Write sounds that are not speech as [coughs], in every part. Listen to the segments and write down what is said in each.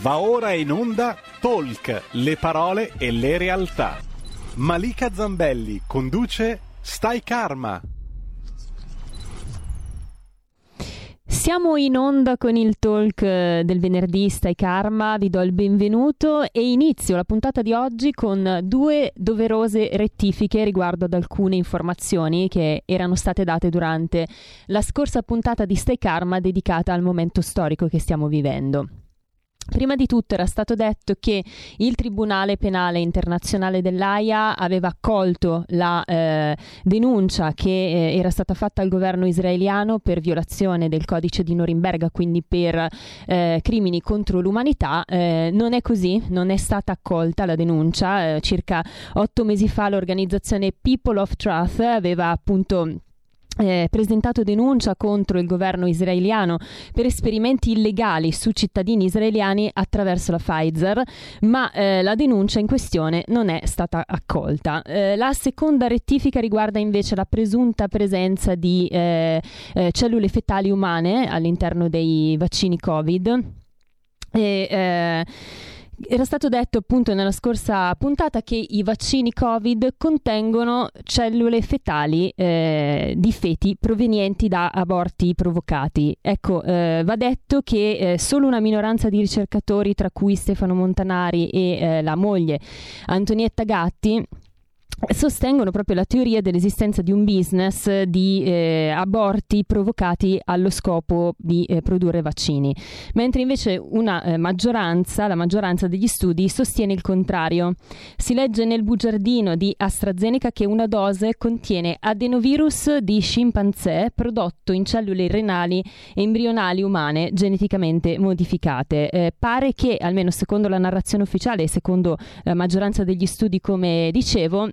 Va ora in onda Talk, le parole e le realtà. Malika Zambelli conduce Stai Karma. Siamo in onda con il talk eh, del venerdì Stai Karma, vi do il benvenuto e inizio la puntata di oggi con due doverose rettifiche riguardo ad alcune informazioni che erano state date durante la scorsa puntata di Stai Karma dedicata al momento storico che stiamo vivendo. Prima di tutto era stato detto che il Tribunale Penale Internazionale dell'AIA aveva accolto la eh, denuncia che eh, era stata fatta al governo israeliano per violazione del codice di Norimberga, quindi per eh, crimini contro l'umanità. Eh, non è così, non è stata accolta la denuncia. Eh, circa otto mesi fa l'organizzazione People of Truth aveva appunto eh, presentato denuncia contro il governo israeliano per esperimenti illegali su cittadini israeliani attraverso la Pfizer, ma eh, la denuncia in questione non è stata accolta. Eh, la seconda rettifica riguarda invece la presunta presenza di eh, eh, cellule fetali umane all'interno dei vaccini Covid. E, eh, era stato detto appunto nella scorsa puntata che i vaccini Covid contengono cellule fetali eh, di feti provenienti da aborti provocati. Ecco, eh, va detto che eh, solo una minoranza di ricercatori, tra cui Stefano Montanari e eh, la moglie Antonietta Gatti, sostengono proprio la teoria dell'esistenza di un business di eh, aborti provocati allo scopo di eh, produrre vaccini, mentre invece una eh, maggioranza, la maggioranza degli studi sostiene il contrario. Si legge nel bugiardino di AstraZeneca che una dose contiene adenovirus di scimpanzé prodotto in cellule renali embrionali umane geneticamente modificate. Eh, pare che, almeno secondo la narrazione ufficiale e secondo la maggioranza degli studi, come dicevo,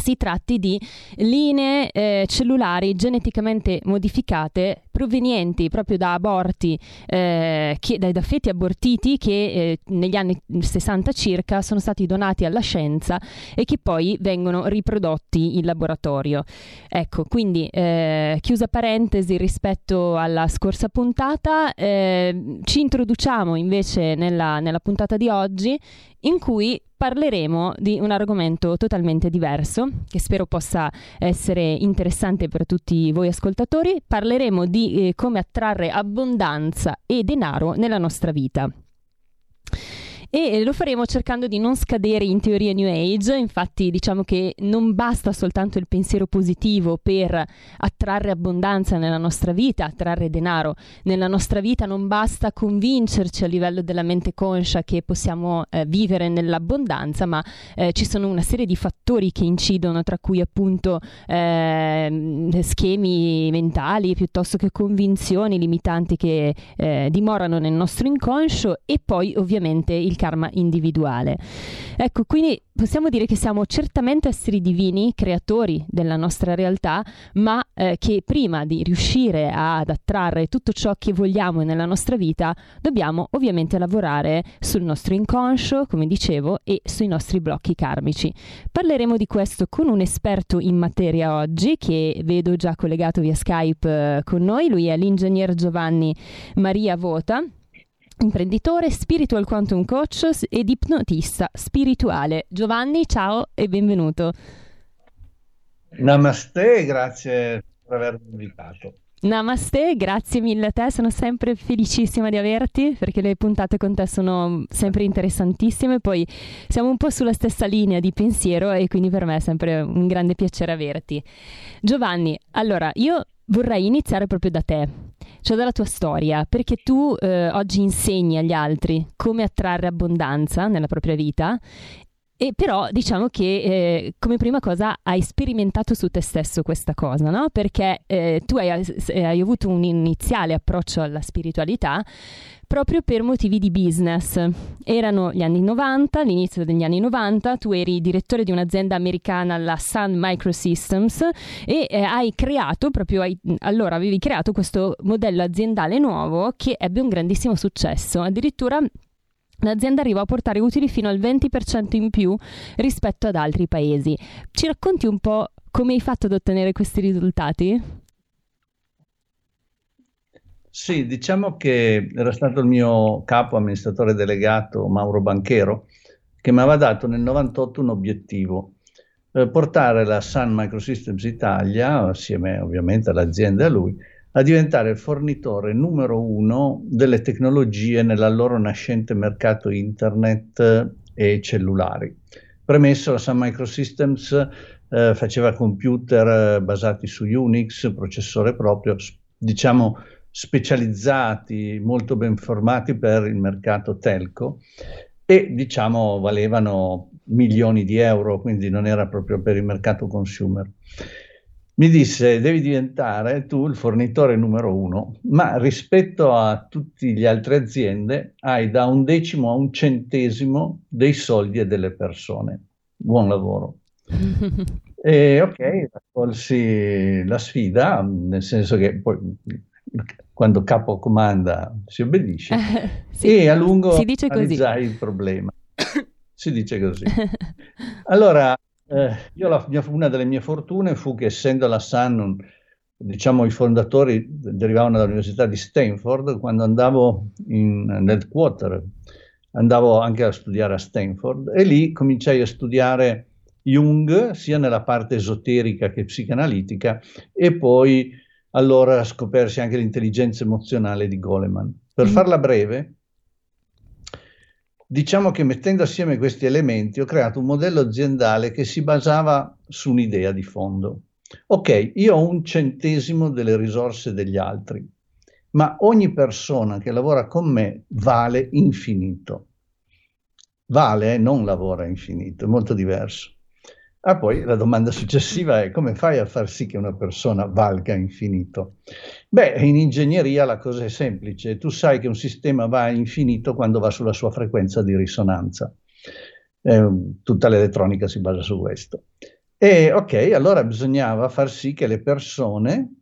si tratti di linee eh, cellulari geneticamente modificate provenienti proprio da aborti, eh, che, da, da, feti abortiti che eh, negli anni 60 circa sono stati donati alla scienza e che poi vengono riprodotti in laboratorio. Ecco, quindi eh, chiusa parentesi rispetto alla scorsa puntata, eh, ci introduciamo invece nella, nella puntata di oggi in cui parleremo di un argomento totalmente diverso, che spero possa essere interessante per tutti voi ascoltatori. Parleremo di eh, come attrarre abbondanza e denaro nella nostra vita e lo faremo cercando di non scadere in teoria New Age, infatti diciamo che non basta soltanto il pensiero positivo per attrarre abbondanza nella nostra vita, attrarre denaro. Nella nostra vita, non basta convincerci a livello della mente conscia che possiamo eh, vivere nell'abbondanza, ma eh, ci sono una serie di fattori che incidono, tra cui appunto eh, schemi mentali piuttosto che convinzioni limitanti che eh, dimorano nel nostro inconscio e poi ovviamente il karma individuale. Ecco, quindi possiamo dire che siamo certamente esseri divini, creatori della nostra realtà, ma eh, che prima di riuscire ad attrarre tutto ciò che vogliamo nella nostra vita, dobbiamo ovviamente lavorare sul nostro inconscio, come dicevo, e sui nostri blocchi karmici. Parleremo di questo con un esperto in materia oggi, che vedo già collegato via Skype eh, con noi, lui è l'ingegner Giovanni Maria Vota imprenditore, spiritual quantum coach ed ipnotista spirituale. Giovanni, ciao e benvenuto. Namaste, grazie per avermi invitato. Namaste, grazie mille a te, sono sempre felicissima di averti perché le puntate con te sono sempre interessantissime, poi siamo un po' sulla stessa linea di pensiero e quindi per me è sempre un grande piacere averti. Giovanni, allora io vorrei iniziare proprio da te cioè dalla tua storia, perché tu eh, oggi insegni agli altri come attrarre abbondanza nella propria vita e però diciamo che eh, come prima cosa hai sperimentato su te stesso questa cosa, no? Perché eh, tu hai, hai, avuto un iniziale approccio alla spiritualità proprio per motivi di business. Erano gli anni 90, l'inizio degli anni 90, tu eri direttore di un'azienda americana, la Sun Microsystems, e eh, hai creato, proprio hai, allora avevi creato questo modello aziendale nuovo che ebbe un grandissimo successo. Addirittura L'azienda arriva a portare utili fino al 20% in più rispetto ad altri paesi. Ci racconti un po' come hai fatto ad ottenere questi risultati? Sì, diciamo che era stato il mio capo amministratore delegato Mauro Banchero che mi aveva dato nel 98 un obiettivo, eh, portare la Sun Microsystems Italia, assieme ovviamente all'azienda e a lui, a diventare il fornitore numero uno delle tecnologie nel loro nascente mercato internet e cellulari. Premesso, la Sun Microsystems eh, faceva computer eh, basati su Unix, processore proprio, diciamo specializzati, molto ben formati per il mercato telco e diciamo valevano milioni di euro, quindi non era proprio per il mercato consumer mi disse devi diventare tu il fornitore numero uno, ma rispetto a tutte le altre aziende hai da un decimo a un centesimo dei soldi e delle persone. Buon lavoro. [laughs] e ok, accolsi la sfida, nel senso che poi quando capo comanda si obbedisce [laughs] sì, e a lungo si dice analizzai così. il problema. [coughs] si dice così. [laughs] Allora, eh, io mia, una delle mie fortune fu che essendo la Sun, diciamo i fondatori derivavano dall'Università di Stanford, quando andavo in, nel quarter andavo anche a studiare a Stanford e lì cominciai a studiare Jung sia nella parte esoterica che psicanalitica e poi allora scopersi anche l'intelligenza emozionale di Goleman. Per mm. farla breve, Diciamo che mettendo assieme questi elementi ho creato un modello aziendale che si basava su un'idea di fondo. Ok, io ho un centesimo delle risorse degli altri, ma ogni persona che lavora con me vale infinito. Vale, eh, non lavora infinito, è molto diverso. Ah, poi la domanda successiva è come fai a far sì che una persona valga infinito? Beh, in ingegneria la cosa è semplice, tu sai che un sistema va a infinito quando va sulla sua frequenza di risonanza. Eh, tutta l'elettronica si basa su questo. E ok, allora bisognava far sì che le persone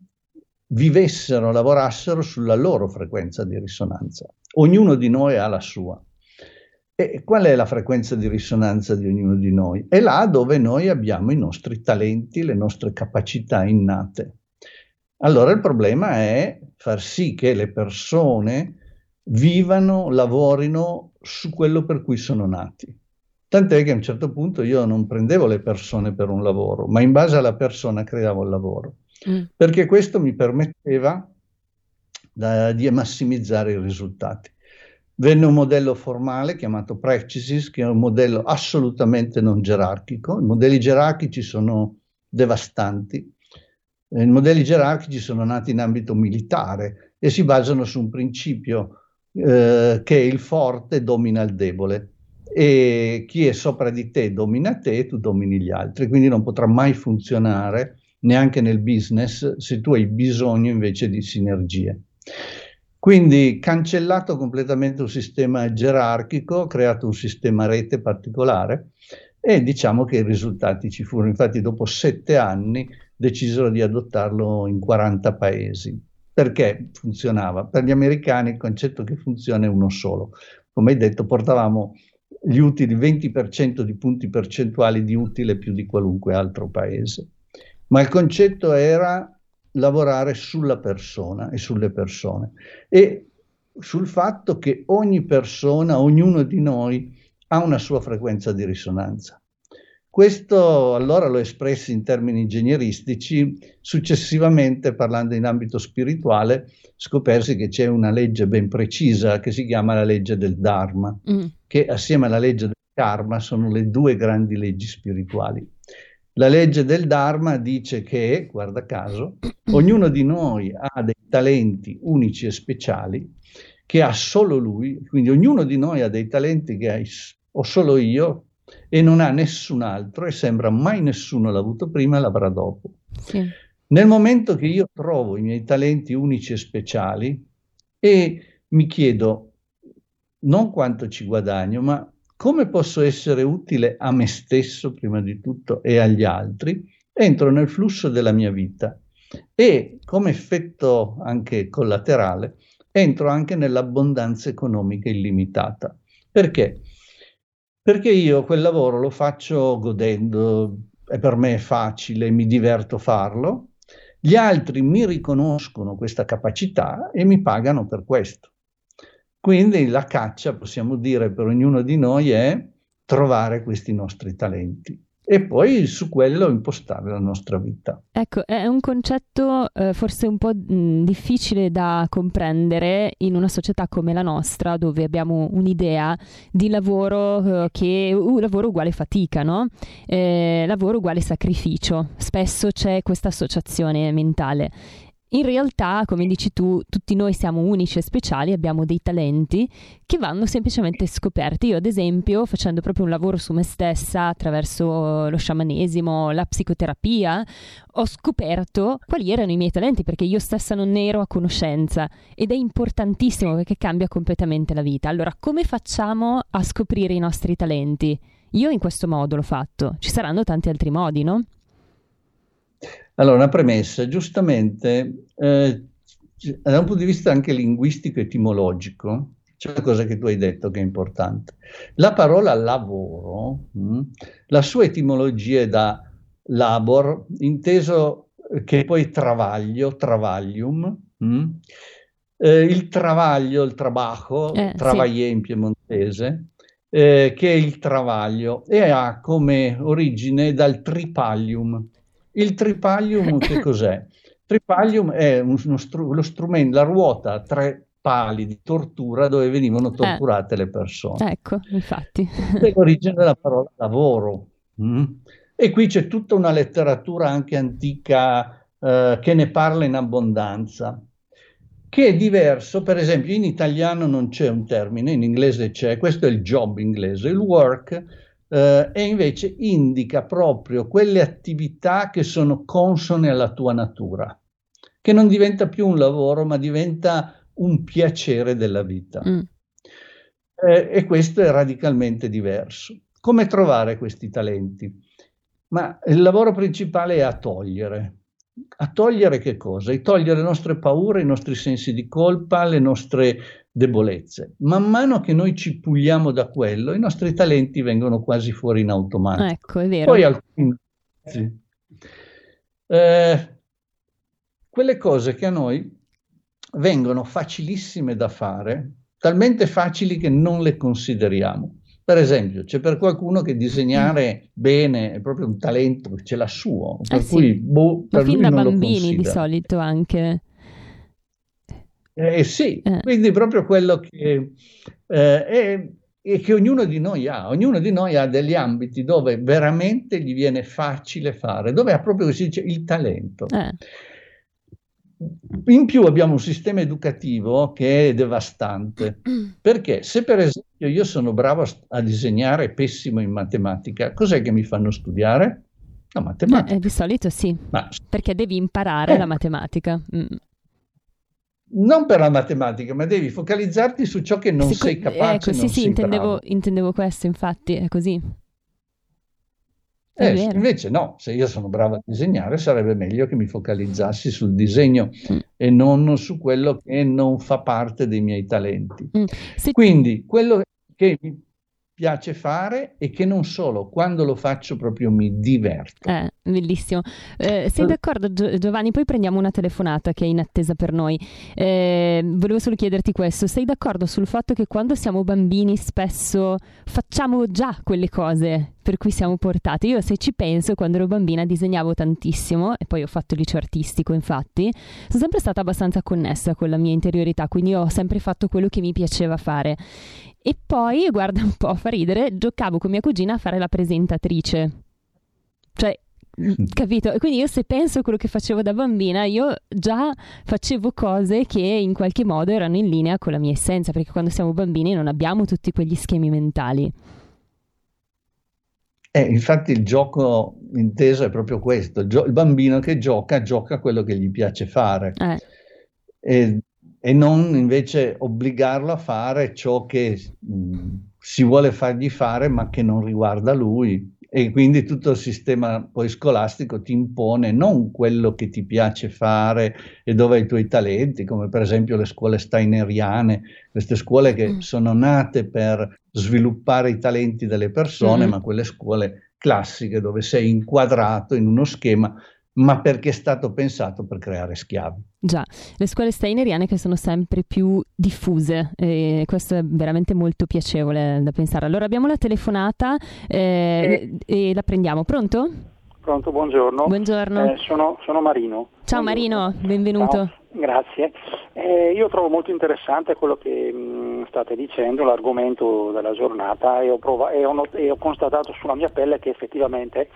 vivessero, lavorassero sulla loro frequenza di risonanza. Ognuno di noi ha la sua. E qual è la frequenza di risonanza di ognuno di noi? È là dove noi abbiamo i nostri talenti, le nostre capacità innate. Allora il problema è far sì che le persone vivano, lavorino su quello per cui sono nati. Tant'è che a un certo punto io non prendevo le persone per un lavoro, ma in base alla persona creavo il lavoro, mm. perché questo mi permetteva da, di massimizzare i risultati. Venne un modello formale chiamato Practices, che è un modello assolutamente non gerarchico. I modelli gerarchici sono devastanti. I modelli gerarchici sono nati in ambito militare e si basano su un principio eh, che il forte domina il debole e chi è sopra di te domina te e tu domini gli altri, quindi non potrà mai funzionare neanche nel business se tu hai bisogno invece di sinergie. Quindi cancellato completamente un sistema gerarchico, creato un sistema rete particolare e diciamo che i risultati ci furono. Infatti dopo sette anni decisero di adottarlo in 40 paesi. Perché funzionava? Per gli americani il concetto che funziona è uno solo. Come hai detto, portavamo gli utili 20% di punti percentuali di utile più di qualunque altro paese. Ma il concetto era lavorare sulla persona e sulle persone e sul fatto che ogni persona, ognuno di noi ha una sua frequenza di risonanza. Questo allora l'ho espresso in termini ingegneristici, successivamente parlando in ambito spirituale scopersi che c'è una legge ben precisa che si chiama la legge del Dharma, mm. che assieme alla legge del Karma sono le due grandi leggi spirituali. La legge del Dharma dice che, guarda caso, [clears throat] ognuno di noi ha dei talenti unici e speciali che ha solo lui, quindi ognuno di noi ha dei talenti che ho solo io e non ha nessun altro e sembra mai nessuno l'ha avuto prima e l'avrà dopo. Sì. Nel momento che io trovo i miei talenti unici e speciali e mi chiedo non quanto ci guadagno, ma come posso essere utile a me stesso prima di tutto e agli altri, entro nel flusso della mia vita e come effetto anche collaterale entro anche nell'abbondanza economica illimitata. Perché? Perché io quel lavoro lo faccio godendo, e per me è facile, mi diverto farlo Gli altri mi riconoscono questa capacità e mi pagano per questo. Quindi la caccia, possiamo dire, per ognuno di noi è trovare questi nostri talenti e poi su quello impostare la nostra vita. Ecco, è un concetto eh, forse un po' difficile da comprendere in una società come la nostra, dove abbiamo un'idea di lavoro eh, che uh, lavoro uguale fatica, no? Eh, lavoro uguale sacrificio. Spesso c'è questa associazione mentale in realtà, come dici tu, tutti noi siamo unici e speciali, abbiamo dei talenti che vanno semplicemente scoperti. Io, ad esempio, facendo proprio un lavoro su me stessa attraverso lo sciamanesimo, la psicoterapia, ho scoperto quali erano i miei talenti perché io stessa non ne ero a conoscenza ed è importantissimo perché cambia completamente la vita. Allora, come facciamo a scoprire i nostri talenti? Io in questo modo l'ho fatto, ci saranno tanti altri modi, no? Allora, una premessa, giustamente, eh, da un punto di vista anche linguistico etimologico, c'è una cosa che tu hai detto che è importante. La parola lavoro, mh, hm, la sua etimologia è da labor, inteso che poi travaglio, travaglium, mh, hm, eh, il travaglio, il trabajo, eh, travaglier sì. in piemontese, eh, che è il travaglio e ha come origine dal tripaglium, il tripaglium che [laughs] cos'è? Tripaglium è uno str- lo strumento, la ruota a tre pali di tortura dove venivano eh. torturate eh. le persone. Ecco, infatti. È l'origine della parola lavoro. Mm? E qui c'è tutta una letteratura anche antica eh, che ne parla in abbondanza, che è diverso, per esempio in italiano non c'è un termine, in inglese c'è, questo è il job inglese, il work eh, e invece indica proprio quelle attività che sono consone alla tua natura, che non diventa più un lavoro, ma diventa un piacere della vita. Mm. Eh, e questo è radicalmente diverso. Come trovare questi talenti? Ma il lavoro principale è a togliere. A togliere che cosa? A togliere le nostre paure, i nostri sensi di colpa, le nostre debolezze. Man mano che noi ci puliamo da quello, i nostri talenti vengono quasi fuori in automatico. Ecco, è vero. Poi alcuni... Sì. Eh, quelle cose che a noi vengono facilissime da fare, talmente facili che non le consideriamo. Per esempio, c'è per qualcuno che disegnare bene è proprio un talento, ce l'ha suo, per eh cui boh, per Ma fin da bambini di solito anche. Eh, sì, eh. quindi proprio quello che, eh, è, è che ognuno di noi ha, ognuno di noi ha degli ambiti dove veramente gli viene facile fare, dove ha proprio dice, il talento. Eh. In più abbiamo un sistema educativo che è devastante, [clears throat] perché se per esempio io sono bravo a, disegnare e pessimo in matematica, cos'è che mi fanno studiare? La matematica. Eh, di solito sì, Ma, perché devi imparare la matematica. Mm non per la matematica, ma devi focalizzarti su ciò che non sì, sei capace. Ecco, sì, sì, intendevo, intendevo, questo, infatti, è così. È eh, invece no, se io sono bravo a disegnare sarebbe meglio che mi focalizzassi sul disegno mm. e non su quello che non fa parte dei miei talenti. Mm. Se... Quindi quello che mi piace fare e che non solo, quando lo faccio proprio mi diverto. Eh, bellissimo. Eh, sei d'accordo Giovanni? Poi prendiamo una telefonata che è in attesa per noi. Eh, volevo solo chiederti questo, sei d'accordo sul fatto che quando siamo bambini spesso facciamo già quelle cose per cui siamo portati? Io se ci penso, quando ero bambina disegnavo tantissimo e poi ho fatto il liceo artistico infatti, sono sempre stata abbastanza connessa con la mia interiorità, quindi ho sempre fatto quello che mi piaceva fare e poi, guarda un po', fa ridere, giocavo con mia cugina a fare la presentatrice. Cioè, capito? E quindi io se penso a quello che facevo da bambina, io già facevo cose che in qualche modo erano in linea con la mia essenza, perché quando siamo bambini non abbiamo tutti quegli schemi mentali. Eh, infatti il gioco inteso è proprio questo, il, gio- il, bambino che gioca, gioca quello che gli piace fare. Eh. E e non invece obbligarlo a fare ciò che mh, si vuole fargli fare ma che non riguarda lui e quindi tutto il sistema poi scolastico ti impone non quello che ti piace fare e dove hai i tuoi talenti, come per esempio le scuole steineriane, queste scuole che mm. sono nate per sviluppare i talenti delle persone, mm. ma quelle scuole classiche dove sei inquadrato in uno schema ma perché è stato pensato per creare schiavi. Già, le scuole steineriane che sono sempre più diffuse e questo è veramente molto piacevole da pensare. Allora abbiamo la telefonata eh, e... e la prendiamo. Pronto? Pronto, buongiorno. Buongiorno. Eh, sono, sono, Marino. Ciao buongiorno. Marino, benvenuto. Ciao. Grazie. Eh, io trovo molto interessante quello che mh, mm, state dicendo, l'argomento della giornata e ho, prov- e, ho not- e ho, constatato sulla mia pelle che effettivamente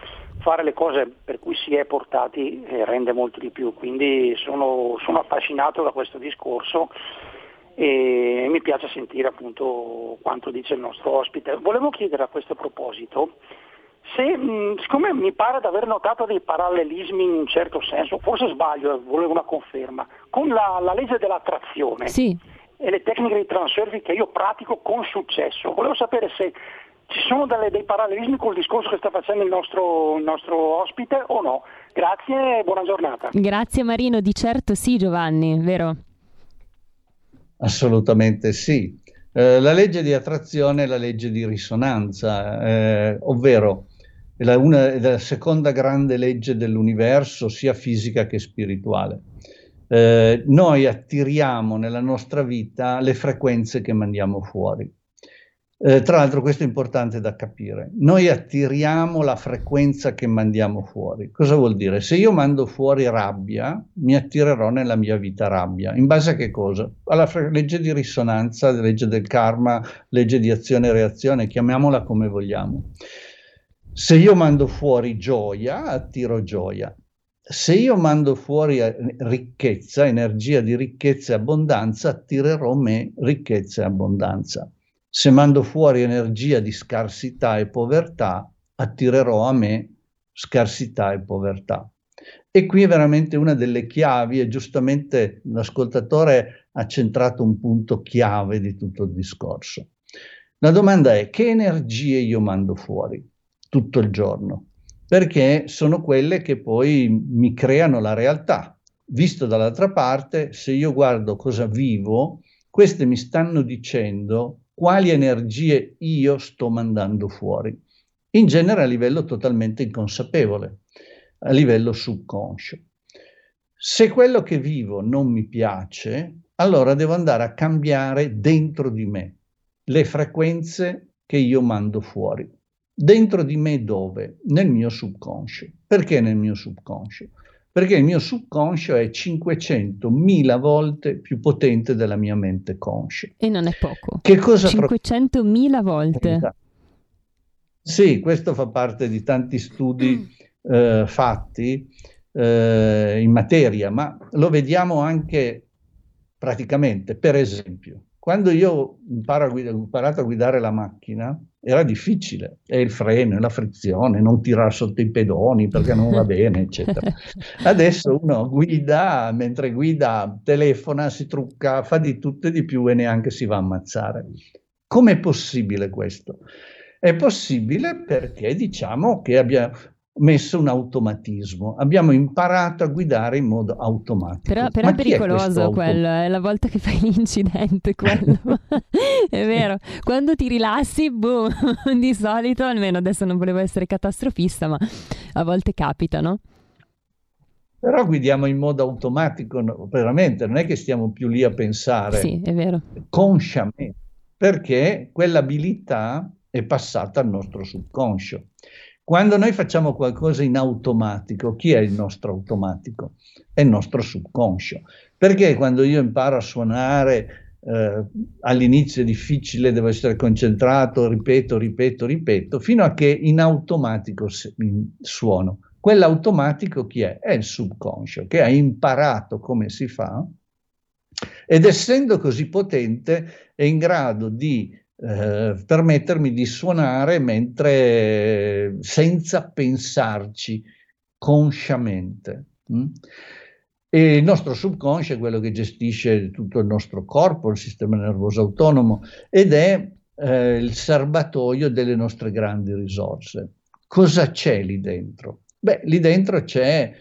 fare le cose per cui si è portati eh, rende molto di più. Quindi sono, sono affascinato da questo discorso e mi piace sentire appunto quanto dice il nostro ospite. Volevo chiedere a questo proposito se, mh, siccome mi pare di aver notato dei parallelismi in un certo senso, forse sbaglio, eh, volevo una conferma, con la, la legge dell'attrazione sì. e le tecniche di transfervi che io pratico con successo, volevo sapere se ci sono delle, dei parallelismi col discorso che sta facendo il nostro, il nostro ospite o no. Grazie e buona giornata. Grazie Marino, di certo sì Giovanni, vero? Assolutamente sì. Eh, la legge di attrazione è la legge di risonanza, eh, ovvero è la, una, è la, seconda grande legge dell'universo, sia fisica che spirituale. Eh, noi attiriamo nella nostra vita le frequenze che mandiamo fuori. Eh, tra l'altro questo è importante da capire. Noi attiriamo la frequenza che mandiamo fuori. Cosa vuol dire? Se io mando fuori rabbia, mi attirerò nella mia vita rabbia. In base a che cosa? Alla fre- legge di risonanza, legge del karma, legge di azione e reazione, chiamiamola come vogliamo. Se io mando fuori gioia, attiro gioia. Se io mando fuori eh, ricchezza, energia di ricchezza e abbondanza, attirerò me ricchezza e abbondanza. Se mando fuori energia di scarsità e povertà, attirerò a me scarsità e povertà. E qui è veramente una delle chiavi e giustamente l'ascoltatore ha centrato un punto chiave di tutto il discorso. La domanda è che energie io mando fuori tutto il giorno? Perché sono quelle che poi mi creano la realtà. Visto dall'altra parte, se io guardo cosa vivo, queste mi stanno dicendo quali energie io sto mandando fuori, in genere a livello totalmente inconsapevole, a livello subconscio. Se quello che vivo non mi piace, allora devo andare a cambiare dentro di me le frequenze che io mando fuori. Dentro di me dove? Nel mio subconscio. Perché nel mio subconscio? Perché il mio subconscio è 500.000 volte più potente della mia mente conscia. E non è poco. Che cosa 500.000 pro- volte. Sì, questo fa parte di tanti studi eh, fatti eh, in materia, ma lo vediamo anche praticamente. Per esempio, quando io imparo a guida- ho imparato a guidare la macchina, era difficile, è il freno, è la frizione, non tirare sotto i pedoni perché non va [laughs] bene, eccetera. Adesso uno guida, mentre guida telefona, si trucca, fa di tutto e di più e neanche si va a ammazzare. Com'è possibile questo? È possibile perché diciamo che abbia, messo un automatismo. Abbiamo imparato a guidare in modo automatico. Però, però è pericoloso è quello, è la volta che fai l'incidente [laughs] quello. è vero. Quando ti rilassi, boom, [laughs] di solito, almeno adesso non volevo essere catastrofista, ma a volte capita, no? Però guidiamo in modo automatico, no, veramente, non è che stiamo più lì a pensare. Sì, è vero. Consciamente, perché quell'abilità è passata al nostro subconscio. Quando noi facciamo qualcosa in automatico, chi è il nostro automatico? È il nostro subconscio. Perché quando io imparo a suonare eh, all'inizio è difficile, devo essere concentrato, ripeto, ripeto, ripeto, fino a che in automatico suono. Quell'automatico chi è? È il subconscio che ha imparato come si fa ed essendo così potente è in grado di eh, permettermi di suonare mentre senza pensarci consciamente. Mm? E il nostro subconscio è quello che gestisce tutto il nostro corpo, il sistema nervoso autonomo ed è eh, il serbatoio delle nostre grandi risorse. Cosa c'è lì dentro? Beh, lì dentro c'è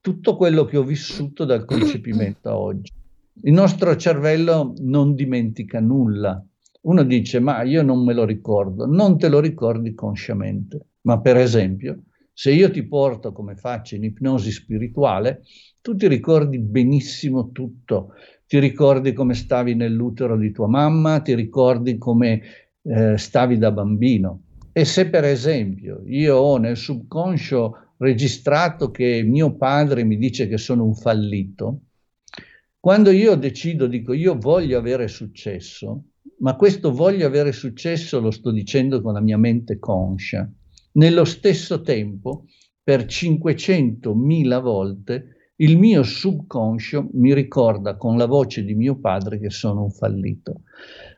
tutto quello che ho vissuto dal concepimento a oggi. Il nostro cervello non dimentica nulla, uno dice, ma io non me lo ricordo, non te lo ricordi consciamente, ma per esempio, Se io ti porto, come faccio in ipnosi spirituale, tu ti ricordi benissimo tutto, ti ricordi come stavi nell'utero di tua mamma, ti ricordi come eh, stavi da bambino. E se per esempio io ho nel subconscio registrato che mio padre mi dice che sono un fallito, quando io decido, dico io voglio avere successo, ma questo voglio avere successo lo sto dicendo con la mia mente conscia. Nello stesso tempo, per 500.000 volte, il mio subconscio mi ricorda con la voce di mio padre che sono un fallito.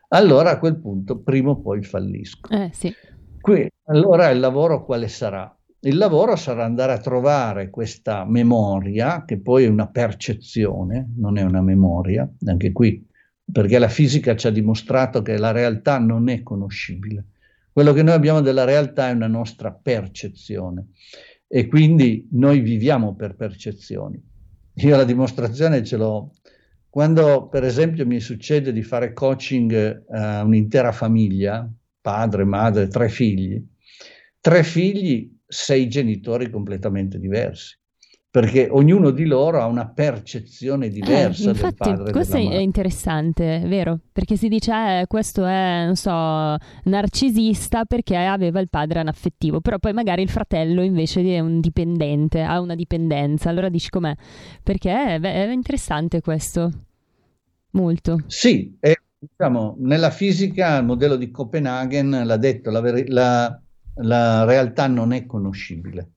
Allora a quel punto prima o poi fallisco. Eh, sì. Qui, allora il lavoro quale sarà? Il lavoro sarà andare a trovare questa memoria, che poi è una percezione, non è una memoria, anche qui, perché la fisica ci ha dimostrato che la realtà non è conoscibile. Quello che noi abbiamo della realtà è una nostra percezione e quindi noi viviamo per percezioni. Io la dimostrazione ce l'ho quando, per esempio, mi succede di fare coaching a un'intera famiglia, padre, madre, tre figli, tre figli, sei genitori completamente diversi perché ognuno di loro ha una percezione diversa eh, infatti, del padre. Questo è interessante, vero? Perché si dice eh, questo è, non so, narcisista perché aveva il padre anaffettivo, però poi magari il fratello invece è un dipendente, ha una dipendenza. Allora dici com'è? Perché beh, è interessante questo, molto. Sì, è, diciamo, nella fisica il modello di Copenaghen l'ha detto, la, la, la realtà non è conoscibile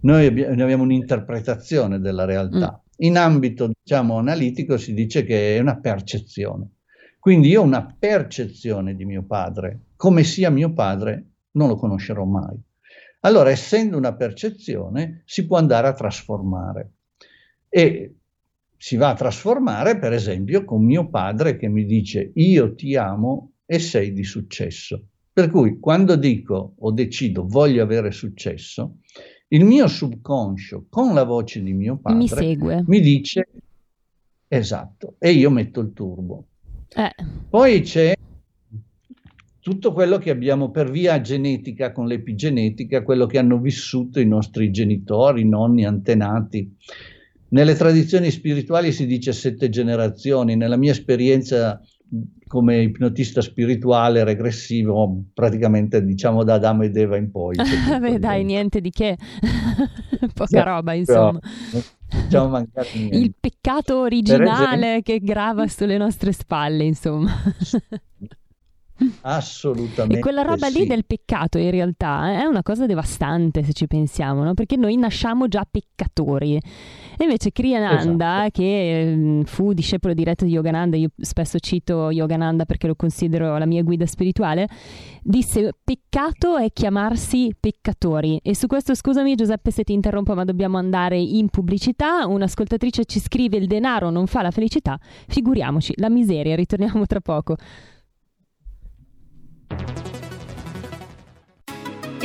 noi abbiamo un'interpretazione della realtà. Mm. In ambito, diciamo, analitico si dice che è una percezione. Quindi io ho una percezione di mio padre, come sia mio padre, non lo conoscerò mai. Allora, essendo una percezione, si può andare a trasformare. E si va a trasformare, per esempio, con mio padre che mi dice io ti amo e sei di successo. Per cui quando dico o decido voglio avere successo, il mio subconscio, con la voce di mio padre, mi, segue. mi dice esatto, e io metto il turbo. Eh. Poi c'è tutto quello che abbiamo per via genetica, con l'epigenetica, quello che hanno vissuto i nostri genitori, nonni, antenati. Nelle tradizioni spirituali si dice sette generazioni, nella mia esperienza come ipnotista spirituale regressivo praticamente diciamo da Adamo ed Eva in poi. [laughs] Beh dai, niente di che, [laughs] poca roba insomma. Diciamo Il peccato originale esempio... che grava sulle nostre spalle insomma. [laughs] Assolutamente. E quella roba sì. lì del peccato in realtà è una cosa devastante se ci pensiamo, no? perché noi nasciamo già peccatori. E invece Kriyananda, esatto. che mm, fu discepolo diretto di Yogananda, io spesso cito Yogananda perché lo considero la mia guida spirituale, disse peccato è chiamarsi peccatori. E su questo scusami Giuseppe se ti interrompo ma dobbiamo andare in pubblicità. Un'ascoltatrice ci scrive il denaro non fa la felicità, figuriamoci la miseria, ritorniamo tra poco. Thank you.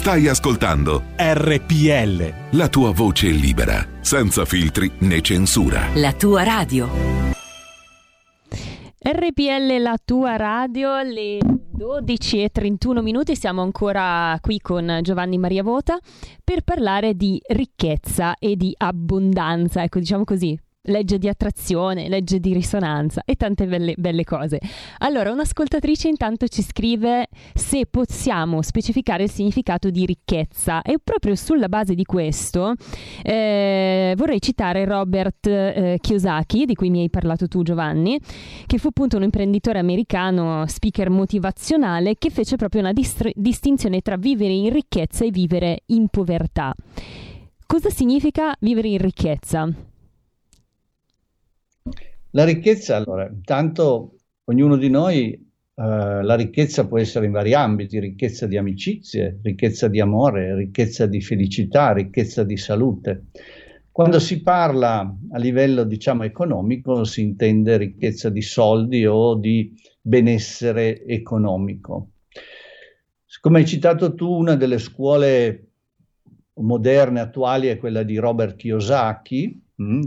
Stai ascoltando RPL. La tua voce libera, senza filtri né censura. La tua radio. RPL, la tua radio, le 12 e 31 minuti, siamo ancora qui con Giovanni Maria Vota per parlare di ricchezza e di abbondanza, ecco diciamo così, legge di attrazione, legge di risonanza e tante belle, belle, cose. Allora, un'ascoltatrice intanto ci scrive se possiamo specificare il significato di ricchezza e proprio sulla base di questo eh, vorrei citare Robert eh, Kiyosaki, di cui mi hai parlato tu Giovanni, che fu appunto un imprenditore americano, speaker motivazionale, che fece proprio una dist- distinzione tra vivere in ricchezza e vivere in povertà. Cosa significa vivere in ricchezza? La ricchezza, allora, intanto ognuno di noi, eh, la ricchezza può essere in vari ambiti, ricchezza di amicizie, ricchezza di amore, ricchezza di felicità, ricchezza di salute. Quando si parla a livello, diciamo, economico, si intende ricchezza di soldi o di benessere economico. Come hai citato tu, una delle scuole moderne attuali è quella di Robert Kiyosaki,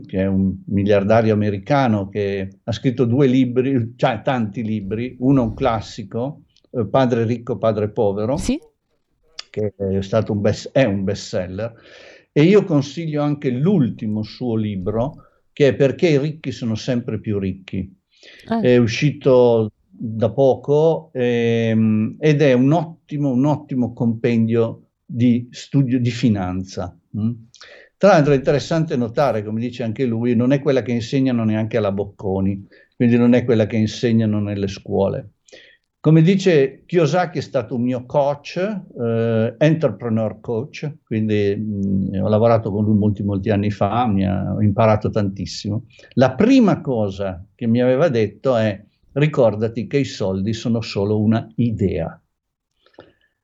che è un miliardario americano che ha scritto due libri, cioè tanti libri, uno un classico, eh, Padre ricco, padre povero, sì. che è stato un best, è un bestseller, e io consiglio anche l'ultimo suo libro, che è Perché i ricchi sono sempre più ricchi. Ah. È uscito da poco ehm, ed è un ottimo, un ottimo compendio di studio di finanza. Mm? Tra l'altro è interessante notare, come dice anche lui, non è quella che insegnano neanche alla Bocconi, quindi non è quella che insegnano nelle scuole. Come dice Kiyosaki è stato un mio coach, eh, entrepreneur coach, quindi mh, ho lavorato con lui molti molti anni fa, mi ha, ho imparato tantissimo. La prima cosa che mi aveva detto è ricordati che i soldi sono solo una idea.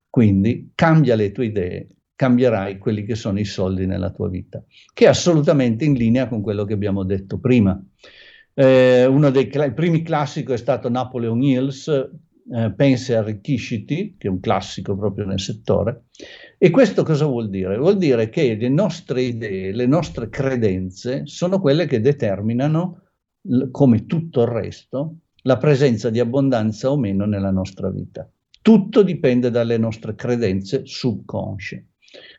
Quindi cambia le tue idee cambierai quelli che sono i soldi nella tua vita, che è assolutamente in linea con quello che abbiamo detto prima. Eh, uno dei cl- primi classici è stato Napoleon Hills, eh, Pensa e arricchisciti, che è un classico proprio nel settore. E questo cosa vuol dire? Vuol dire che le nostre idee, le nostre credenze sono quelle che determinano, l- come tutto il resto, la presenza di abbondanza o meno nella nostra vita. Tutto dipende dalle nostre credenze subconsce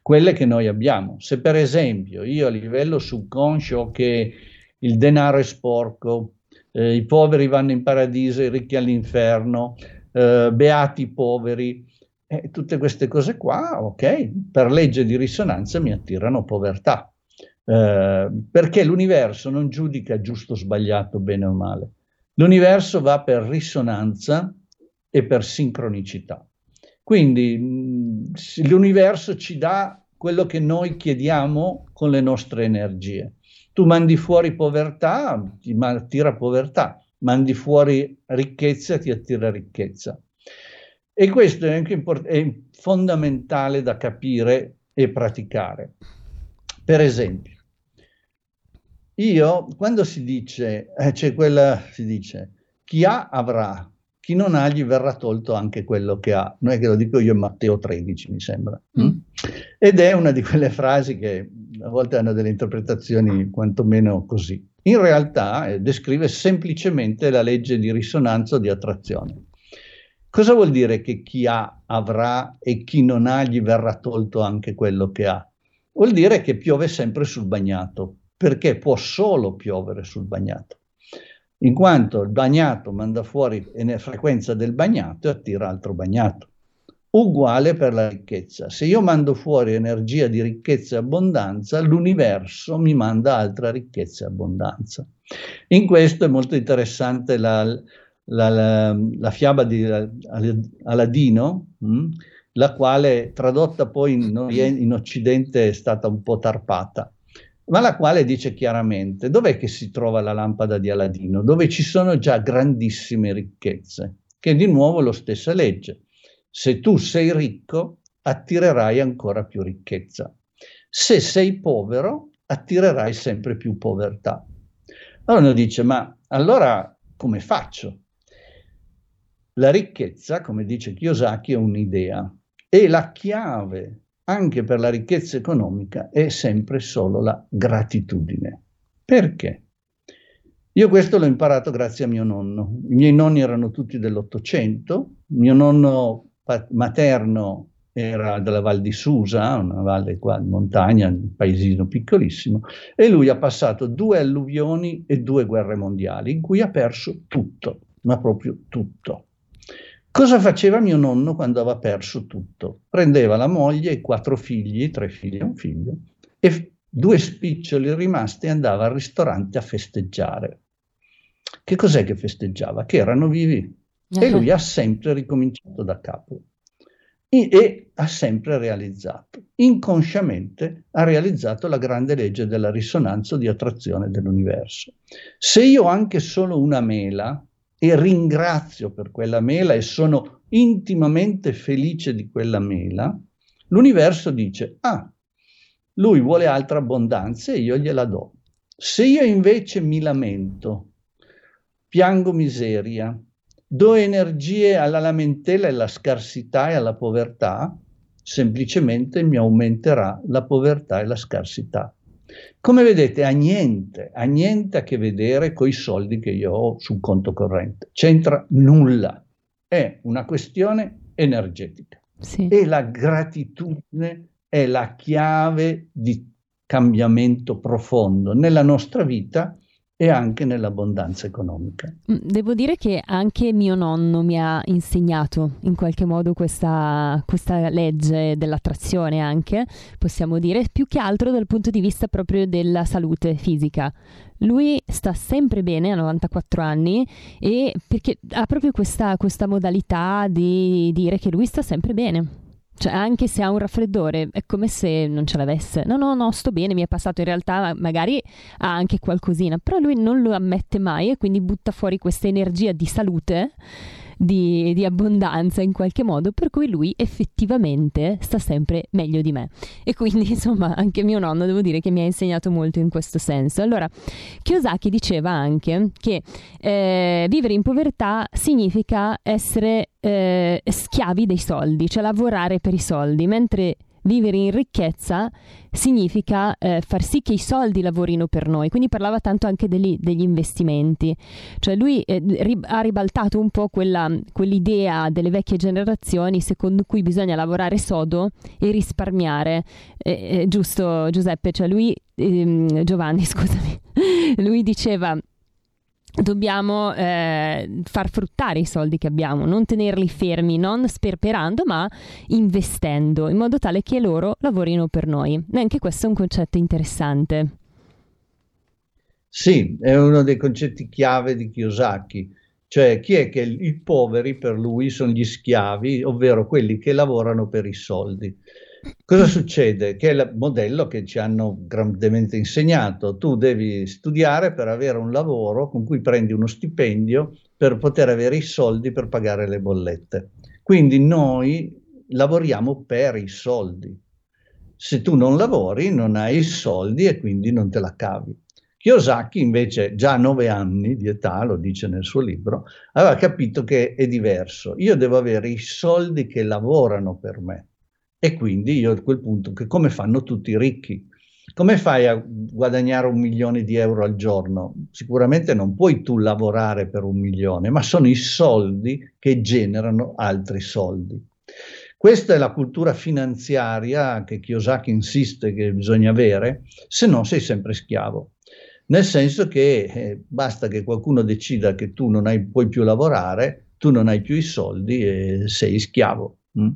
quelle che noi abbiamo. Se per esempio io a livello subconscio che il denaro è sporco, eh, i poveri vanno in paradiso, i ricchi all'inferno, eh, beati i poveri, eh, tutte queste cose qua, ok, per legge di risonanza mi attirano povertà. Eh, perché l'universo non giudica giusto o sbagliato, bene o male. L'universo va per risonanza e per sincronicità. Quindi l'universo ci dà quello che noi chiediamo con le nostre energie. Tu mandi fuori povertà, ti attira povertà, mandi fuori ricchezza, ti attira ricchezza. E questo è anche import- è fondamentale da capire e praticare. Per esempio, io quando si dice, eh, c'è quella, si dice, chi ha avrà, chi non ha gli verrà tolto anche quello che ha. Non è che lo dico io in Matteo 13, mi sembra. Mm. Mm? Ed è una di quelle frasi che a volte hanno delle interpretazioni quantomeno così. In realtà eh, descrive semplicemente la legge di risonanza o di attrazione. Cosa vuol dire che chi ha avrà e chi non ha gli verrà tolto anche quello che ha? Vuol dire che piove sempre sul bagnato, perché può solo piovere sul bagnato in quanto il bagnato manda fuori la frequenza del bagnato e attira altro bagnato. uguale per la ricchezza. Se io mando fuori energia di ricchezza e abbondanza, l'universo mi manda altra ricchezza e abbondanza. In questo è molto interessante la, la, la, la fiaba di Aladino, mh, hm, la quale tradotta poi in, in Occidente è stata un po' tarpata ma la quale dice chiaramente dov'è che si trova la lampada di Aladino, dove ci sono già grandissime ricchezze, che è di nuovo lo stessa legge. Se tu sei ricco, attirerai ancora più ricchezza. Se sei povero, attirerai sempre più povertà. Allora uno dice, ma allora come faccio? La ricchezza, come dice Kiyosaki, è un'idea e la chiave anche per la ricchezza economica è sempre solo la gratitudine. Perché? Io questo l'ho imparato grazie a mio nonno. I miei nonni erano tutti dell'Ottocento, mio nonno materno era della Val di Susa, una valle qua in montagna, un paesino piccolissimo, e lui ha passato due alluvioni e due guerre mondiali in cui ha perso tutto, ma proprio tutto. Cosa faceva mio nonno quando aveva perso tutto? Prendeva la moglie, i quattro figli, tre figli e un figlio, e due spiccioli rimasti e andava al ristorante a festeggiare. Che cos'è che festeggiava? Che erano vivi. E lui ha sempre ricominciato da capo. E, e ha sempre realizzato. Inconsciamente ha realizzato la grande legge della risonanza di attrazione dell'universo. Se io ho anche solo una mela, e ringrazio per quella mela e sono intimamente felice di quella mela, l'universo dice, ah, lui vuole altra abbondanza e io gliela do. Se io invece mi lamento, piango miseria, do energie alla lamentela e alla scarsità e alla povertà, semplicemente mi aumenterà la povertà e la scarsità. Come vedete, ha niente, ha niente a che vedere con i soldi che io ho sul conto corrente. C'entra nulla. È una questione energetica. Sì. E la gratitudine è la chiave di cambiamento profondo nella nostra vita e anche nell'abbondanza economica. Mm, devo dire che anche mio nonno mi ha insegnato in qualche modo questa, questa, legge dell'attrazione anche, possiamo dire, più che altro dal punto di vista proprio della salute fisica. Lui sta sempre bene, ha 94 anni, e perché ha proprio questa, questa modalità di dire che lui sta sempre bene cioè, anche se ha un raffreddore, è come se non ce l'avesse. No, no, no, sto bene, mi è passato in realtà, magari ha anche qualcosina, però lui non lo ammette mai e quindi butta fuori questa energia di salute di, di, abbondanza in qualche modo, per cui lui effettivamente sta sempre meglio di me. E quindi, [laughs] insomma, anche mio nonno devo dire che mi ha insegnato molto in questo senso. Allora, Kiyosaki diceva anche che eh, vivere in povertà significa essere eh, schiavi dei soldi, cioè lavorare per i soldi, mentre vivere in ricchezza significa eh, far sì che i soldi lavorino per noi, quindi parlava tanto anche degli, degli investimenti, cioè lui eh, ri- ha ribaltato un po' quella, quell'idea delle vecchie generazioni secondo cui bisogna lavorare sodo e risparmiare, eh, giusto Giuseppe, cioè lui, ehm, Giovanni [laughs] scusami, lui diceva dobbiamo eh, far fruttare i soldi che abbiamo, non tenerli fermi, non sperperando, ma investendo in modo tale che loro lavorino per noi. E anche questo è un concetto interessante. Sì, è uno dei concetti chiave di Kiyosaki, cioè chi è che i poveri per lui sono gli schiavi, ovvero quelli che lavorano per i soldi. Cosa succede? Che è il modello che ci hanno grandemente insegnato. Tu devi studiare per avere un lavoro con cui prendi uno stipendio per poter avere i soldi per pagare le bollette. Quindi noi lavoriamo per i soldi. Se tu non lavori non hai i soldi e quindi non te la cavi. Kiyosaki invece già a nove anni di età, lo dice nel suo libro, aveva capito che è diverso. Io devo avere i soldi che lavorano per me e quindi io a quel punto, che come fanno tutti i ricchi? Come fai a guadagnare un milione di euro al giorno? Sicuramente non puoi tu lavorare per un milione, ma sono i soldi che generano altri soldi. Questa è la cultura finanziaria che Kiyosaki insiste che bisogna avere, se no sei sempre schiavo. Nel senso che eh, basta che qualcuno decida che tu non hai, puoi più lavorare, tu non hai più i soldi e sei schiavo Mm?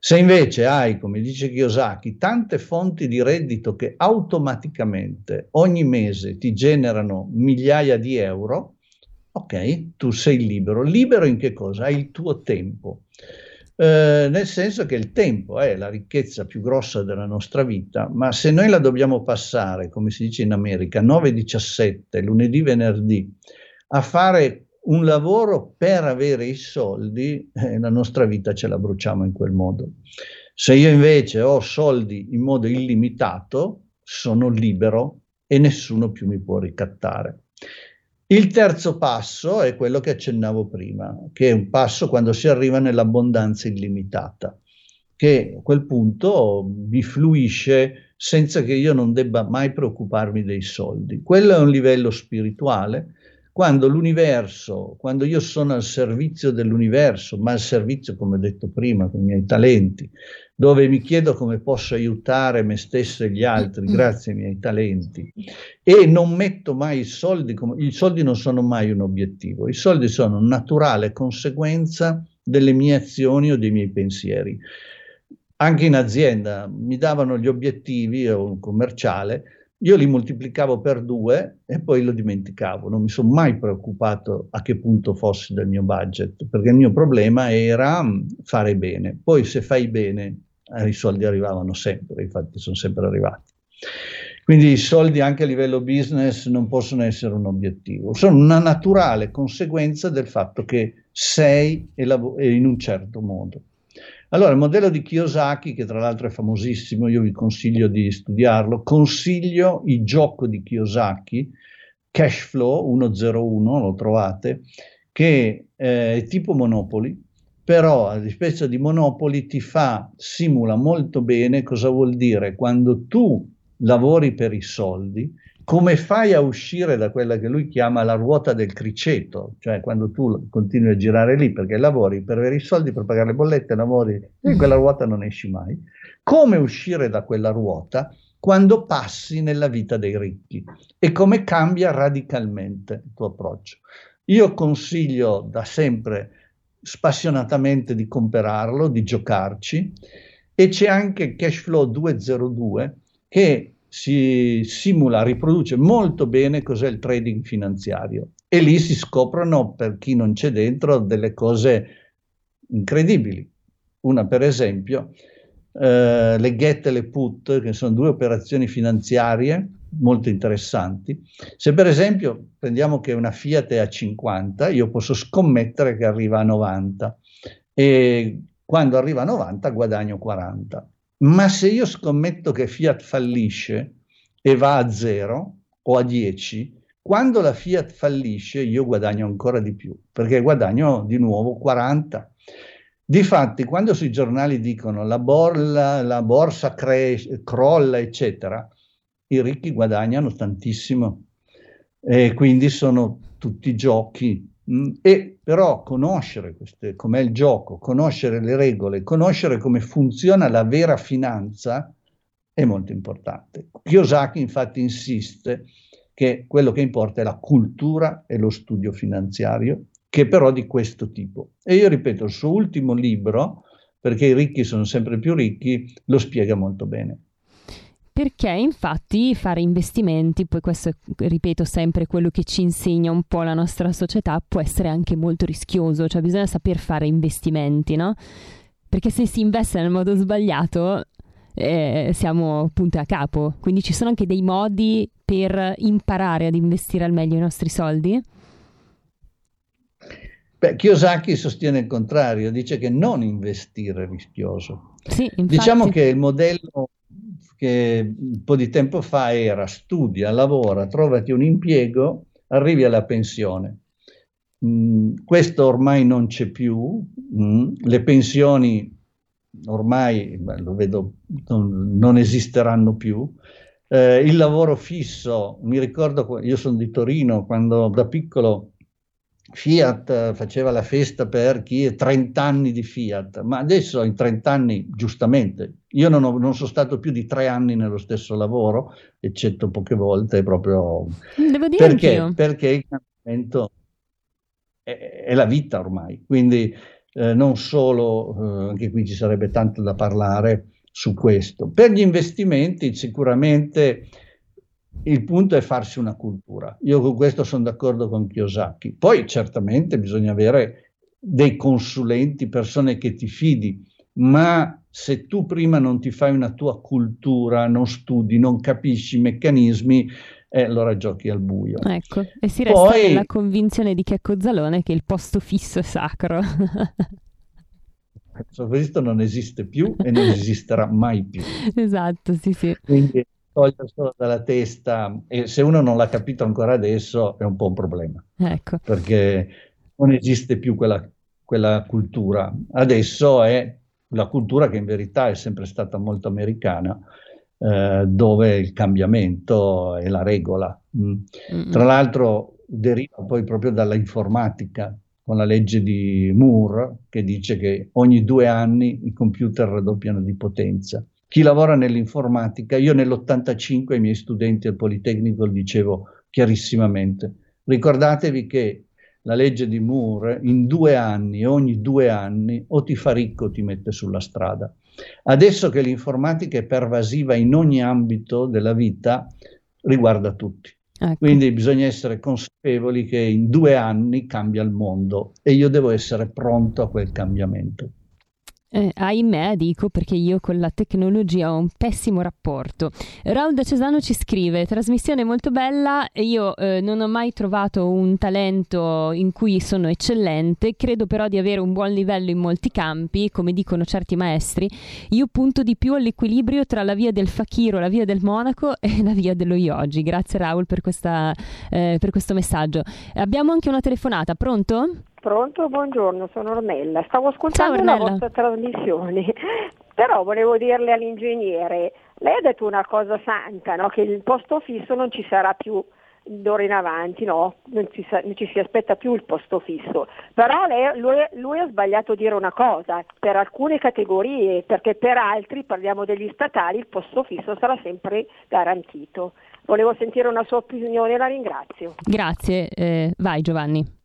Se invece hai, come dice Kiyosaki, tante fonti di reddito che automaticamente ogni mese ti generano migliaia di euro, ok, tu sei libero. Libero in che cosa? Hai il tuo tempo. Eh, nel senso che il tempo è la ricchezza più grossa della nostra vita, ma se noi la dobbiamo passare, come si dice in America, 9-17, lunedì, venerdì, a fare un lavoro per avere i soldi, eh, la nostra vita ce la bruciamo in quel modo. Se io invece ho soldi in modo illimitato, sono libero e nessuno più mi può ricattare. Il terzo passo è quello che accennavo prima, che è un passo quando si arriva nell'abbondanza illimitata, che a quel punto mi fluisce senza che io non debba mai preoccuparmi dei soldi. Quello è un livello spirituale quando l'universo, quando io sono al servizio dell'universo, ma al servizio, come ho detto prima, con i miei talenti, dove mi chiedo come posso aiutare me stesso e gli altri grazie ai miei talenti e non metto mai i soldi, come, i soldi non sono mai un obiettivo, i soldi sono naturale conseguenza delle mie azioni o dei miei pensieri. Anche in azienda mi davano gli obiettivi o un commerciale, io li moltiplicavo per due e poi lo dimenticavo, non mi sono mai preoccupato a che punto fosse del mio budget, perché il mio problema era mm, fare bene. Poi se fai bene, eh, i soldi arrivavano sempre, infatti sono sempre arrivati. Quindi i soldi anche a livello business non possono essere un obiettivo, sono una naturale conseguenza del fatto che sei in un certo modo. Allora, il modello di Kiyosaki, che tra l'altro è famosissimo, io vi consiglio di studiarlo, consiglio il gioco di Kiyosaki, Cash Flow 101, lo trovate, che eh, è tipo Monopoli, però a dispetto di Monopoli ti fa, simula molto bene cosa vuol dire quando tu lavori per i soldi, come fai a uscire da quella che lui chiama la ruota del criceto, cioè quando tu continui a girare lì perché lavori per avere i soldi, per pagare le bollette, lavori e quella ruota non esci mai, come uscire da quella ruota quando passi nella vita dei ricchi? E come cambia radicalmente il tuo approccio. Io consiglio da sempre spassionatamente di comprarlo, di giocarci e c'è anche Cashflow 202 che si simula, riproduce molto bene cos'è il trading finanziario e lì si scoprono, per chi non c'è dentro, delle cose incredibili. Una per esempio, eh, le get e le put, che sono due operazioni finanziarie molto interessanti. Se per esempio prendiamo che una Fiat è a 50, io posso scommettere che arriva a 90 e quando arriva a 90 guadagno 40 ma se io scommetto che Fiat fallisce e va a zero o a 10, quando la Fiat fallisce io guadagno ancora di più, perché guadagno di nuovo 40. Difatti, quando sui giornali dicono la, borla, la borsa cre- crolla, eccetera, i ricchi guadagnano tantissimo e quindi sono tutti giochi Mm, e però conoscere queste, com'è il gioco, conoscere le regole, conoscere come funziona la vera finanza è molto importante. Kiyosaki infatti insiste che quello che importa è la cultura e lo studio finanziario, che però di questo tipo. E io ripeto, il suo ultimo libro, perché i ricchi sono sempre più ricchi, lo spiega molto bene perché infatti fare investimenti, poi questo ripeto sempre quello che ci insegna un po' la nostra società, può essere anche molto rischioso, cioè bisogna saper fare investimenti, no? Perché se si investe nel modo sbagliato eh, siamo punti a capo, quindi ci sono anche dei modi per imparare ad investire al meglio i nostri soldi? Beh, Kiyosaki sostiene il contrario, dice che non investire è rischioso. Sì, infatti... Diciamo che il modello che un po' di tempo fa era studia, lavora, trovati un impiego, arrivi alla pensione. Mm, questo ormai non c'è più, mm, le pensioni ormai beh, lo vedo, non, non esisteranno più. Eh, il lavoro fisso, mi ricordo, io sono di Torino, quando da piccolo Fiat faceva la festa per chi è 30 anni di Fiat, ma adesso in 30 anni, giustamente, io non, ho, non, sono stato più di tre anni nello stesso lavoro, eccetto poche volte, proprio... Devo dire perché? Anch'io. Perché il cambiamento è, è, la vita ormai, quindi eh, non solo, eh, anche qui ci sarebbe tanto da parlare su questo. Per gli investimenti sicuramente il punto è farsi una cultura. Io con questo sono d'accordo con Kiyosaki. Poi certamente bisogna avere dei consulenti, persone che ti fidi, ma se tu prima non ti fai una tua cultura, non studi, non capisci i meccanismi, eh, allora giochi al buio. Ecco, e si resta Poi... nella convinzione di Checco Zalone che il posto fisso è sacro. questo non esiste più e non esisterà mai più. [laughs] Esatto, sì, sì. Quindi toglie solo dalla testa e se uno non l'ha capito ancora adesso è un po' un problema. Ecco. Perché non esiste più quella, quella cultura. Adesso è la cultura che in verità è sempre stata molto americana, eh, dove il cambiamento è la regola. Mm. Tra l'altro deriva poi proprio dalla informatica, con la legge di Moore che dice che ogni due anni i computer raddoppiano di potenza. Chi lavora nell'informatica, io nell'85 ai miei studenti al Politecnico dicevo chiarissimamente, ricordatevi che la legge di Moore in due anni, ogni due anni, o ti fa ricco o ti mette sulla strada. Adesso che l'informatica è pervasiva in ogni ambito della vita, riguarda tutti. Ecco. Quindi bisogna essere consapevoli che in due anni cambia il mondo e io devo essere pronto a quel cambiamento. Eh, ahimè, dico perché io con la tecnologia ho un pessimo rapporto. Raul da Cesano ci scrive: trasmissione molto bella. Io eh, non ho mai trovato un talento in cui sono eccellente. Credo però di avere un buon livello in molti campi, come dicono certi maestri. Io punto di più all'equilibrio tra la via del fakiro, la via del monaco [laughs] e la via dello yogi. Grazie, Raul, per, questa, eh, per questo messaggio. Abbiamo anche una telefonata. Pronto? Pronto, buongiorno, sono Ornella. Stavo ascoltando la vostra trasmissione, [laughs] però volevo dirle all'ingegnere, lei ha detto una cosa santa, no? che il posto fisso non ci sarà più d'ora in avanti, no? non, ci, non ci si aspetta più il posto fisso. Però lei, lui, lui, ha sbagliato a dire una cosa, per alcune categorie, perché per altri, parliamo degli statali, il posto fisso sarà sempre garantito. Volevo sentire una sua opinione, la ringrazio. Grazie, eh, vai Giovanni.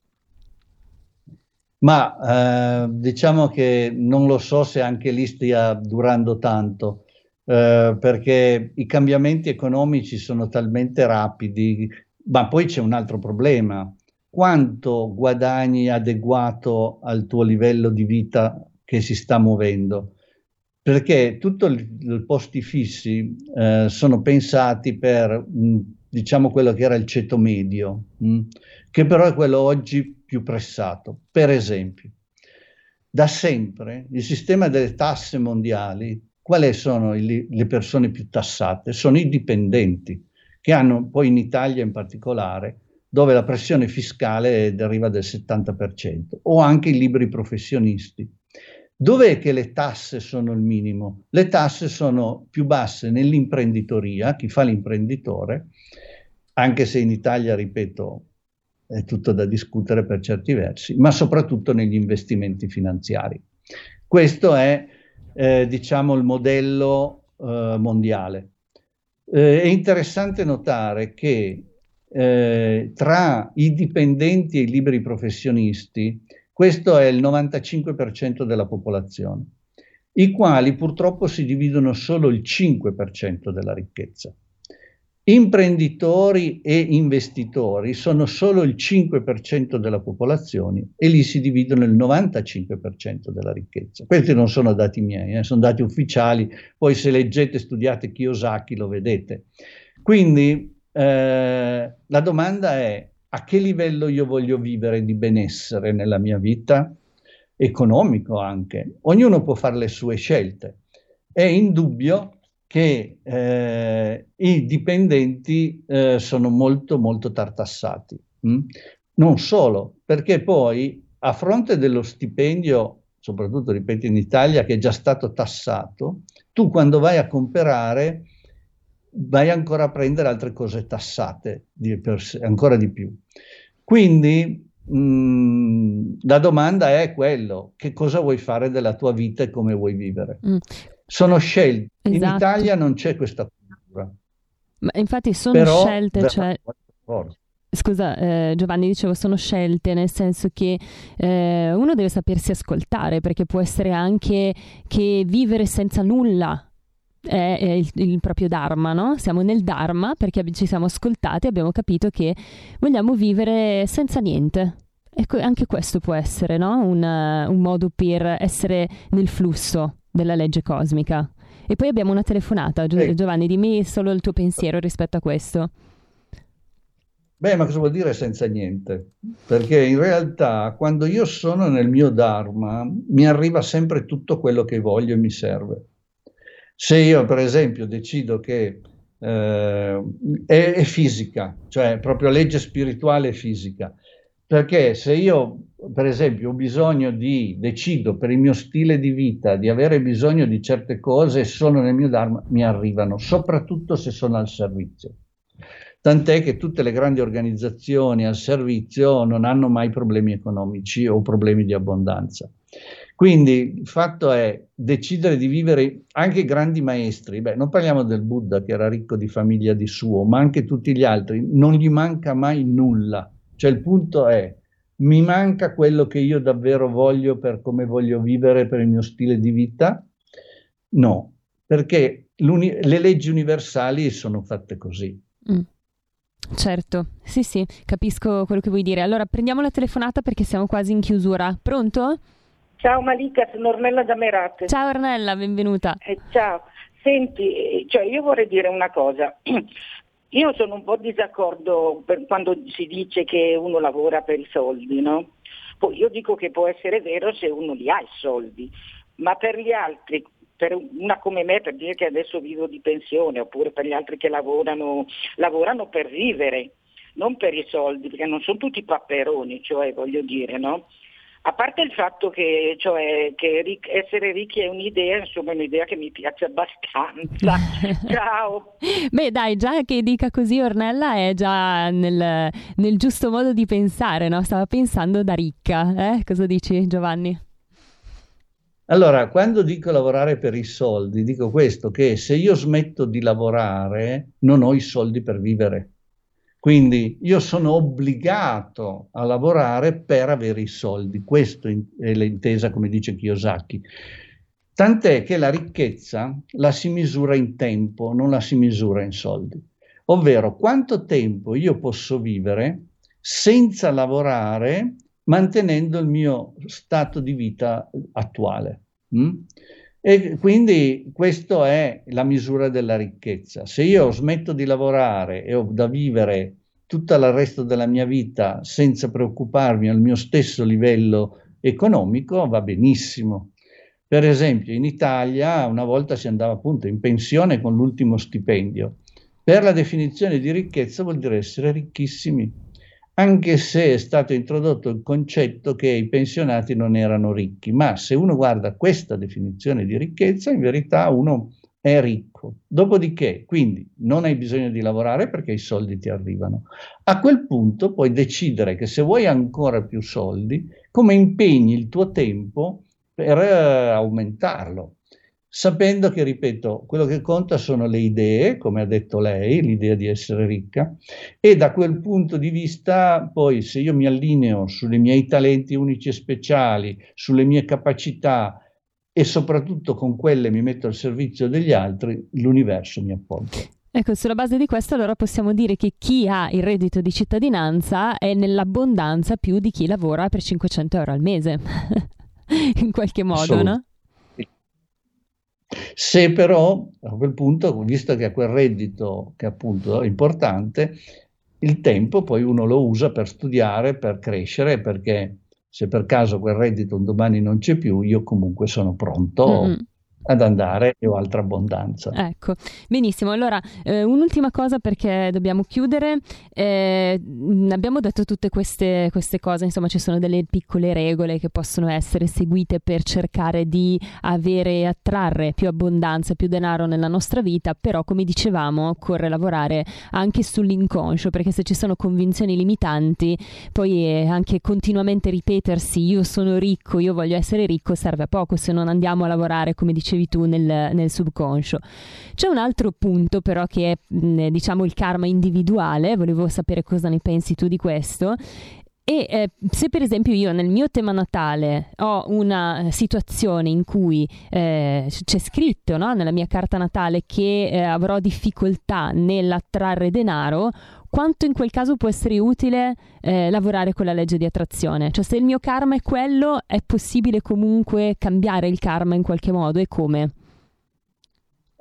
Ma eh, diciamo che non lo so se anche lì stia durando tanto, eh, perché i cambiamenti economici sono talmente rapidi, ma poi c'è un altro problema. Quanto guadagni adeguato al tuo livello di vita che si sta muovendo? Perché tutti i posti fissi eh, sono pensati per, mh, diciamo, quello che era il ceto medio, mh, che però è quello oggi più pressato. Per esempio, da sempre il sistema delle tasse mondiali, quali sono i, le persone più tassate? Sono i dipendenti, che hanno poi in Italia in particolare, dove la pressione fiscale deriva del 70%, o anche i liberi professionisti. Dov'è che le tasse sono il minimo? Le tasse sono più basse nell'imprenditoria, chi fa l'imprenditore, anche se in Italia, ripeto, è tutto da discutere per certi versi, ma soprattutto negli investimenti finanziari. Questo è, eh, diciamo, il modello eh, mondiale. Eh, è interessante notare che eh, tra i dipendenti e i liberi professionisti, questo è il 95% della popolazione, i quali purtroppo si dividono solo il 5% della ricchezza. Imprenditori e investitori sono solo il 5% della popolazione e lì si dividono il 95% della ricchezza. Questi non sono dati miei, eh, sono dati ufficiali, poi se leggete studiate Kiyosaki lo vedete. Quindi eh, la domanda è a che livello io voglio vivere di benessere nella mia vita, economico anche. Ognuno può fare le sue scelte. È indubbio che eh, i dipendenti eh, sono molto molto tartassati. Mm? Non solo, perché poi a fronte dello stipendio, soprattutto ripeto in Italia, che è già stato tassato, tu quando vai a comprare vai ancora a prendere altre cose tassate di sé, ancora di più. Quindi mh, mm, la domanda è quello, che cosa vuoi fare della tua vita e come vuoi vivere? Mm sono scelte. Esatto. In Italia non c'è questa cultura. Ma infatti sono Però, scelte, cioè... scusa eh, Giovanni, dicevo, sono scelte nel senso che eh, uno deve sapersi ascoltare perché può essere anche che vivere senza nulla è, è il, il, proprio Dharma, no? Siamo nel Dharma perché ci siamo ascoltati e abbiamo capito che vogliamo vivere senza niente. Ecco, anche questo può essere no? un, un modo per essere nel flusso della legge cosmica. E poi abbiamo una telefonata. Gio- Giovanni, dimmi solo il tuo pensiero rispetto a questo. Beh, ma cosa vuol dire senza niente? Perché in realtà quando io sono nel mio Dharma mi arriva sempre tutto quello che voglio e mi serve. Se io, per esempio, decido che eh, è, è, fisica, cioè proprio legge spirituale e fisica, perché se io, per esempio, ho bisogno di, decido per il mio stile di vita di avere bisogno di certe cose sono nel mio Dharma, mi arrivano, soprattutto se sono al servizio. Tant'è che tutte le grandi organizzazioni al servizio non hanno mai problemi economici o problemi di abbondanza. Quindi il fatto è decidere di vivere anche grandi maestri, beh, non parliamo del Buddha che era ricco di famiglia di suo, ma anche tutti gli altri, non gli manca mai nulla cioè il punto è, mi manca quello che io davvero voglio per come voglio vivere, per il mio stile di vita? No, perché le leggi universali sono fatte così. Mm. Certo, sì sì, capisco quello che vuoi dire. Allora prendiamo la telefonata perché siamo quasi in chiusura. Pronto? Ciao Malika, sono Ornella da Merate. Ciao Ornella, benvenuta. Eh, ciao, senti, cioè io vorrei dire una cosa. [clears throat] Io sono un po' disaccordo quando si dice che uno lavora per i soldi, no? Io dico che può essere vero se uno li ha i soldi, ma per gli altri, per una come me, per dire che adesso vivo di pensione, oppure per gli altri che lavorano, lavorano per vivere, non per i soldi, perché non sono tutti papperoni, cioè voglio dire, no? A parte il fatto che, cioè, che ric- essere ricchi è un'idea, insomma è un'idea che mi piace abbastanza. [laughs] Ciao. Beh dai, già che dica così Ornella è già nel, nel giusto modo di pensare, no? Stava pensando da ricca, eh? Cosa dici Giovanni? Allora, quando dico lavorare per i soldi, dico questo, che se io smetto di lavorare non ho i soldi per vivere. Quindi io sono obbligato a lavorare per avere i soldi, questa è l'intesa come dice Kiyosaki. Tant'è che la ricchezza la si misura in tempo, non la si misura in soldi. Ovvero quanto tempo io posso vivere senza lavorare mantenendo il mio stato di vita attuale. Mm? E quindi questa è la misura della ricchezza. Se io smetto di lavorare e ho da vivere tutto il resto della mia vita senza preoccuparmi al mio stesso livello economico, va benissimo. Per esempio, in Italia una volta si andava appunto in pensione con l'ultimo stipendio. Per la definizione di ricchezza vuol dire essere ricchissimi anche se è stato introdotto il concetto che i pensionati non erano ricchi, ma se uno guarda questa definizione di ricchezza, in verità uno è ricco. Dopodiché, quindi, non hai bisogno di lavorare perché i soldi ti arrivano. A quel punto puoi decidere che se vuoi ancora più soldi, come impegni il tuo tempo per eh, aumentarlo sapendo che, ripeto, quello che conta sono le idee, come ha detto lei, l'idea di essere ricca, e da quel punto di vista poi se io mi allineo sui miei talenti unici e speciali, sulle mie capacità e soprattutto con quelle mi metto al servizio degli altri, l'universo mi appoggia. Ecco, sulla base di questo allora possiamo dire che chi ha il reddito di cittadinanza è nell'abbondanza più di chi lavora per 500 euro al mese, [laughs] in qualche modo, no? Se però a quel punto, visto che ha quel reddito che appunto è importante, il tempo poi uno lo usa per studiare, per crescere, perché se per caso quel reddito un domani non c'è più, io comunque sono pronto mm-hmm ad andare ho altra abbondanza. Ecco, benissimo. Allora, eh, un'ultima cosa perché dobbiamo chiudere. Eh, abbiamo detto tutte queste, queste, cose, insomma, ci sono delle piccole regole che possono essere seguite per cercare di avere e attrarre più abbondanza, più denaro nella nostra vita, però come dicevamo, occorre lavorare anche sull'inconscio, perché se ci sono convinzioni limitanti, poi anche continuamente ripetersi io sono ricco, io voglio essere ricco serve a poco se non andiamo a lavorare, come dicevamo dicevi tu nel, nel subconscio. C'è un altro punto però che è diciamo il karma individuale, volevo sapere cosa ne pensi tu di questo, e eh, se per esempio io nel mio tema natale ho una situazione in cui eh, c'è scritto no, nella mia carta natale che eh, avrò difficoltà nell'attrarre denaro, quanto in quel caso può essere utile eh, lavorare con la legge di attrazione? Cioè se il mio karma è quello, è possibile comunque cambiare il karma in qualche modo e come?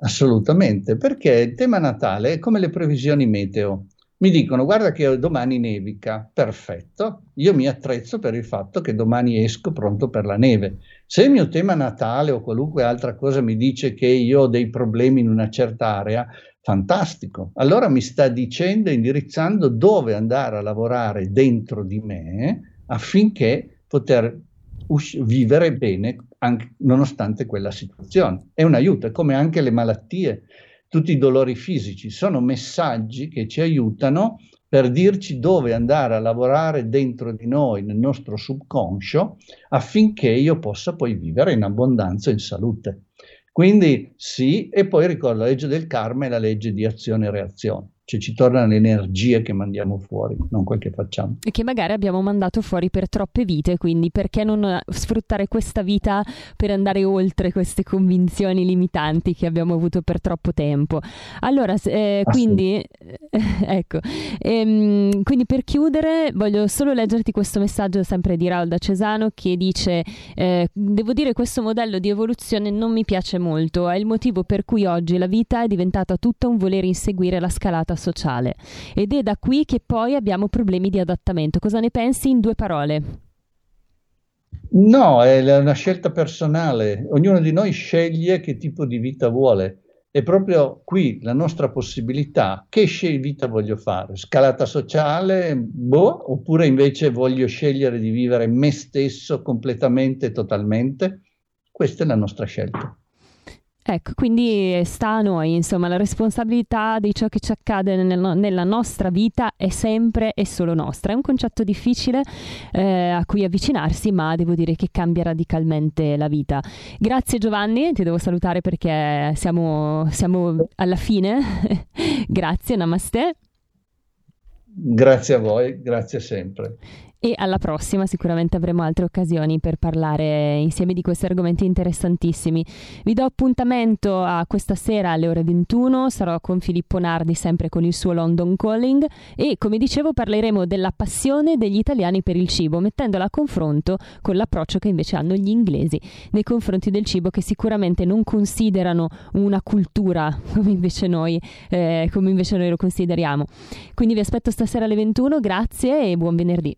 Assolutamente, perché il tema natale è come le previsioni meteo mi dicono guarda che domani nevica, perfetto, io mi attrezzo per il fatto che domani esco pronto per la neve. Se il mio tema natale o qualunque altra cosa mi dice che io ho dei problemi in una certa area, fantastico. Allora mi sta dicendo, indirizzando dove andare a lavorare dentro di me affinché poter us- vivere bene anche, nonostante quella situazione. È un aiuto, come anche le malattie tutti i dolori fisici, sono messaggi che ci aiutano per dirci dove andare a lavorare dentro di noi, nel nostro subconscio, affinché io possa poi vivere in abbondanza e in salute. Quindi sì, e poi ricordo la legge del karma e la legge di azione e reazione cioè ci tornano le energie che mandiamo fuori, non quel che facciamo. E che magari abbiamo mandato fuori per troppe vite, quindi perché non sfruttare questa vita per andare oltre queste convinzioni limitanti che abbiamo avuto per troppo tempo? Allora, eh, quindi, eh, [laughs] ecco, ehm, quindi per chiudere voglio solo leggerti questo messaggio sempre di Raul da Cesano che dice, eh, devo dire questo modello di evoluzione non mi piace molto, è il motivo per cui oggi la vita è diventata tutta un voler inseguire la scalata vita sociale ed è da qui che poi abbiamo problemi di adattamento. Cosa ne pensi in due parole? No, è una scelta personale, ognuno di noi sceglie che tipo di vita vuole. È proprio qui la nostra possibilità. Che vita voglio fare? Scalata sociale? Boh, oppure invece voglio scegliere di vivere me stesso completamente e totalmente? Questa è la nostra scelta. Ecco, quindi sta a noi, insomma, la responsabilità di ciò che ci accade nel, nella nostra vita è sempre e solo nostra. È un concetto difficile eh, a cui avvicinarsi, ma devo dire che cambia radicalmente la vita. Grazie Giovanni, ti devo salutare perché siamo, siamo alla fine. [laughs] grazie, namaste. Grazie a voi, grazie sempre e alla prossima sicuramente avremo altre occasioni per parlare insieme di questi argomenti interessantissimi. Vi do appuntamento a questa sera alle ore 21, sarò con Filippo Nardi sempre con il suo London Calling e come dicevo parleremo della passione degli italiani per il cibo, mettendola a confronto con l'approccio che invece hanno gli inglesi nei confronti del cibo che sicuramente non considerano una cultura come invece noi, eh, come invece noi lo consideriamo. Quindi vi aspetto stasera alle 21, grazie e buon venerdì.